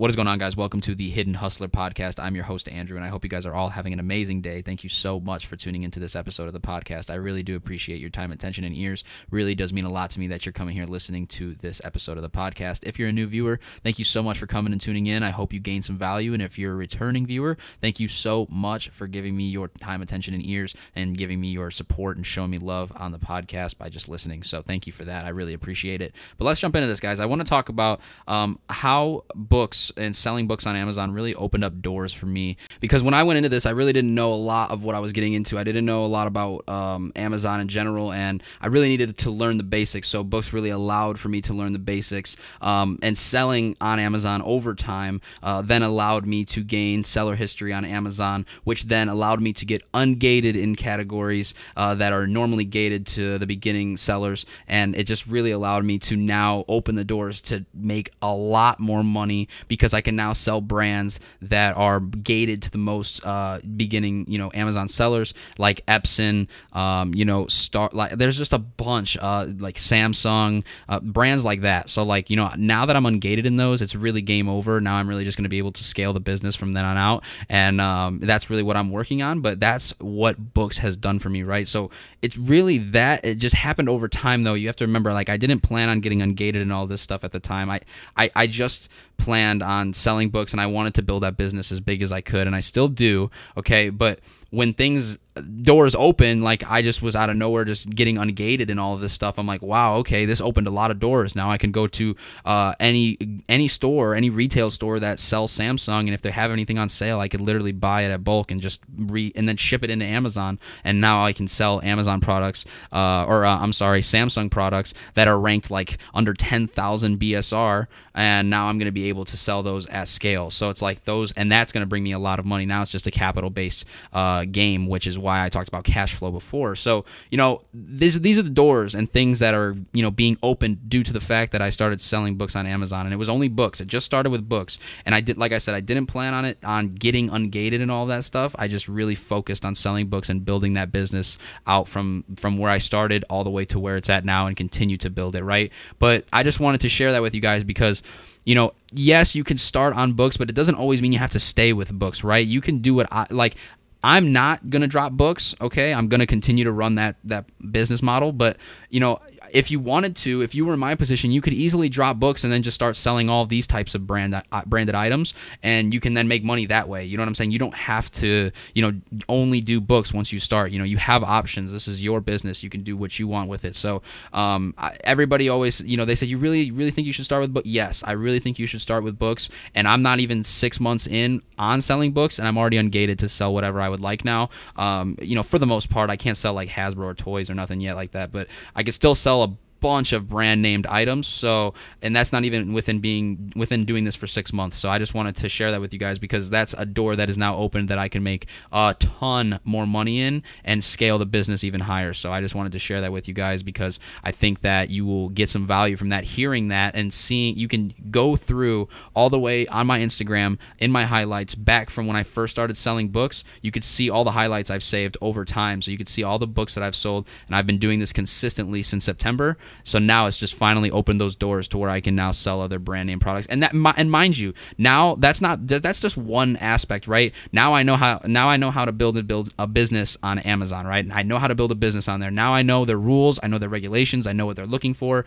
What is going on, guys? Welcome to the Hidden Hustler podcast. I'm your host, Andrew, and I hope you guys are all having an amazing day. Thank you so much for tuning into this episode of the podcast. I really do appreciate your time, attention, and ears. Really does mean a lot to me that you're coming here listening to this episode of the podcast. If you're a new viewer, thank you so much for coming and tuning in. I hope you gain some value. And if you're a returning viewer, thank you so much for giving me your time, attention, and ears and giving me your support and showing me love on the podcast by just listening. So thank you for that. I really appreciate it. But let's jump into this, guys. I want to talk about um, how books and selling books on Amazon really opened up doors for me because when I went into this, I really didn't know a lot of what I was getting into. I didn't know a lot about um, Amazon in general, and I really needed to learn the basics. So books really allowed for me to learn the basics, um, and selling on Amazon over time uh, then allowed me to gain seller history on Amazon, which then allowed me to get ungated in categories uh, that are normally gated to the beginning sellers, and it just really allowed me to now open the doors to make a lot more money because because I can now sell brands that are gated to the most uh, beginning, you know, Amazon sellers like Epson, um, you know, Star. Like, there's just a bunch, uh, like Samsung, uh, brands like that. So like, you know, now that I'm ungated in those, it's really game over. Now I'm really just going to be able to scale the business from then on out, and um, that's really what I'm working on. But that's what books has done for me, right? So it's really that. It just happened over time, though. You have to remember, like, I didn't plan on getting ungated and all this stuff at the time. I, I, I just planned selling books and I wanted to build that business as big as I could and I still do okay? But when things doors open like i just was out of nowhere just getting ungated and all of this stuff. I'm like wow okay this opened a lot of doors. Now i can go to uh, any any store any retail store that sells samsung and if they have anything on sale i could literally buy it at bulk and just re and then ship it into amazon. And now i can sell amazon products uh, or uh, i'm sorry samsung products that are ranked like under 10000 bsr and now i'm going to be able to sell those at scale. So it's like those and that's going to bring me a lot of money. Now it's just a capital based uh, game, which is why I talked about cash flow before. So, you know, these these are the doors and things that are, you know, being opened due to the fact that I started selling books on Amazon and it was only books. It just started with books. And I did like I said, I didn't plan on it on getting ungated and all that stuff. I just really focused on selling books and building that business out from from where I started all the way to where it's at now and continue to build it, right? But I just wanted to share that with you guys because you know, yes, you can start on books, but it doesn't always mean you have to stay with books, right? You can do what I like. I'm not gonna drop books. Okay, I'm gonna continue to run that that business model. But you know, if you wanted to, if you were in my position, you could easily drop books and then just start selling all these types of brand uh, branded items, and you can then make money that way. You know what I'm saying? You don't have to, you know, only do books once you start. You know, you have options. This is your business. You can do what you want with it. So, um, everybody always, you know, they say you really, really think you should start with books. Yes, I really think you should start with books. And I'm not even six months in on selling books, and I'm already ungated to sell whatever I would like now. Um, you know, for the most part, I can't sell like Hasbro or toys or nothing yet like that, but I can still sell bunch of brand named items. So, and that's not even within being within doing this for six months. So, I just wanted to share that with you guys because that's a door that is now open that I can make a ton more money in and scale the business even higher. So, I just wanted to share that with you guys because I think that you will get some value from that, hearing that and seeing you can go through all the way on my Instagram in my highlights back from when I first started selling books. You could see all the highlights I've saved over time. So, you could see all the books that I've sold, and I've been doing this consistently since September. So now it's just finally opened those doors to where I can now sell other brand name products. And that and mind you, now that's not that's just one aspect, right? Now I know how now I know how to build and build a business on Amazon, right? I know how to build a business on there. Now I know their rules, I know their regulations, I know what they're looking for.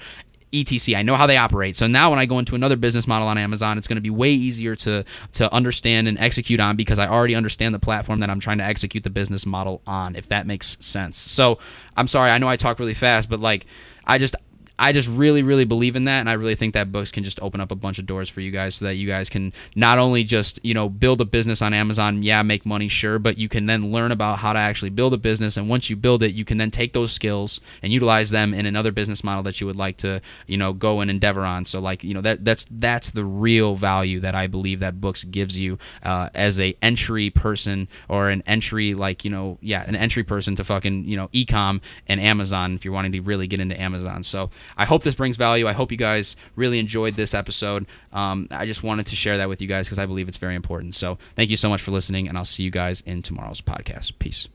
Etc. I know how they operate. So now when I go into another business model on Amazon, it's going to be way easier to to understand and execute on because I already understand the platform that I'm trying to execute the business model on. If that makes sense. So I'm sorry, I know I talk really fast, but like I just I just really, really believe in that, and I really think that books can just open up a bunch of doors for you guys, so that you guys can not only just you know build a business on Amazon, yeah, make money, sure, but you can then learn about how to actually build a business, and once you build it, you can then take those skills and utilize them in another business model that you would like to you know go and endeavor on. So like you know that that's that's the real value that I believe that books gives you uh, as a entry person or an entry like you know yeah an entry person to fucking you know ecom and Amazon if you're wanting to really get into Amazon. So I hope this brings value. I hope you guys really enjoyed this episode. Um, I just wanted to share that with you guys because I believe it's very important. So thank you so much for listening, and I'll see you guys in tomorrow's podcast. Peace.